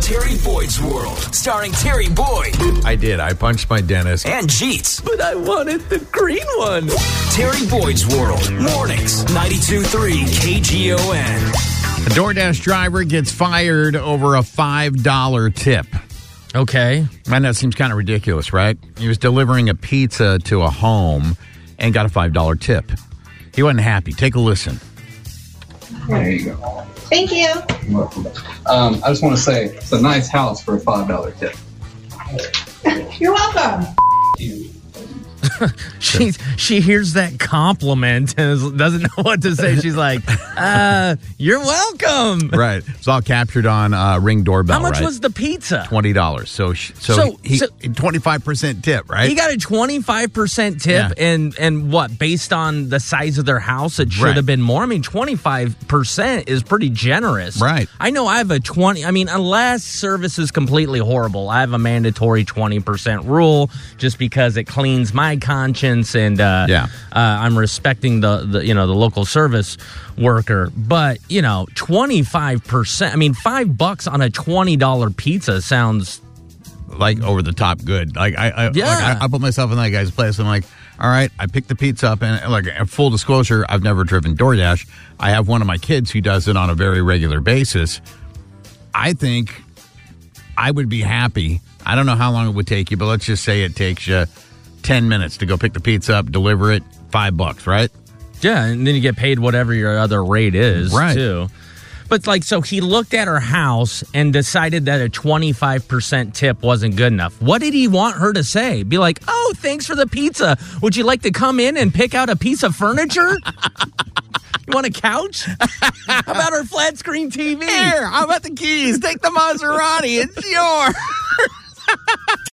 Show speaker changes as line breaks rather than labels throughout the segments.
Terry Boyd's World, starring Terry Boyd
I did. I punched my dentist.
and Jeets.
But I wanted the green one.
Terry Boyd's World, mornings, 92.3 KGON.
A DoorDash driver gets fired over a $5 tip.
Okay.
Man, that seems kind of ridiculous, right? He was delivering a pizza to a home and got a $5 tip. He wasn't happy. Take a listen.
There you go.
Thank you.
You're welcome. Um, I just want to say it's a nice house for a five dollar tip.
You're welcome.
She she hears that compliment and is- doesn't know what to say. She's like, uh, "You're welcome."
Right. It's all captured on uh, Ring doorbell.
How much
right?
was the pizza?
twenty dollars? So, So-
so-
twenty five percent tip, right?
He got a twenty five percent tip,
Yeah.
and and what based on the size of their house, it should
Right.
have been more. I mean, twenty five percent is pretty generous,
Right.
I know I have a twenty. I mean, unless service is completely horrible, I have a mandatory twenty percent rule just because it cleans my conscience, and uh,
Yeah.
uh, I'm respecting the the you know the local service worker. But you know, twenty five percent. I mean, five bucks on a twenty dollar pizza sounds
like over the top good. Like I, I
Yeah.
like, I, I put myself in that guy's place. I'm like, all right, I picked the pizza up, and like full disclosure, I've never driven DoorDash. I have one of my kids who does it on a very regular basis. I think I would be happy. I don't know how long it would take you, but let's just say it takes you ten minutes to go pick the pizza up, deliver it, five bucks, right?
Yeah, and then you get paid whatever your other rate is,
Right.
Too. But like, so he looked at her house and decided that a twenty five percent tip wasn't good enough. What did he want her to say? Be like, "Oh, thanks for the pizza. Would you like to come in and pick out a piece of furniture? you want a couch? How about our flat screen TV?
Here, how about the keys? Take the Maserati. It's yours.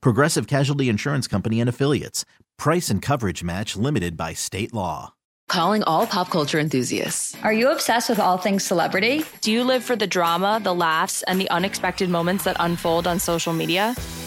Progressive Casualty Insurance Company and Affiliates. Price and coverage match limited by state law.
Calling all pop culture enthusiasts.
Are you obsessed with all things celebrity?
Do you live for the drama, the laughs, and the unexpected moments that unfold on social media?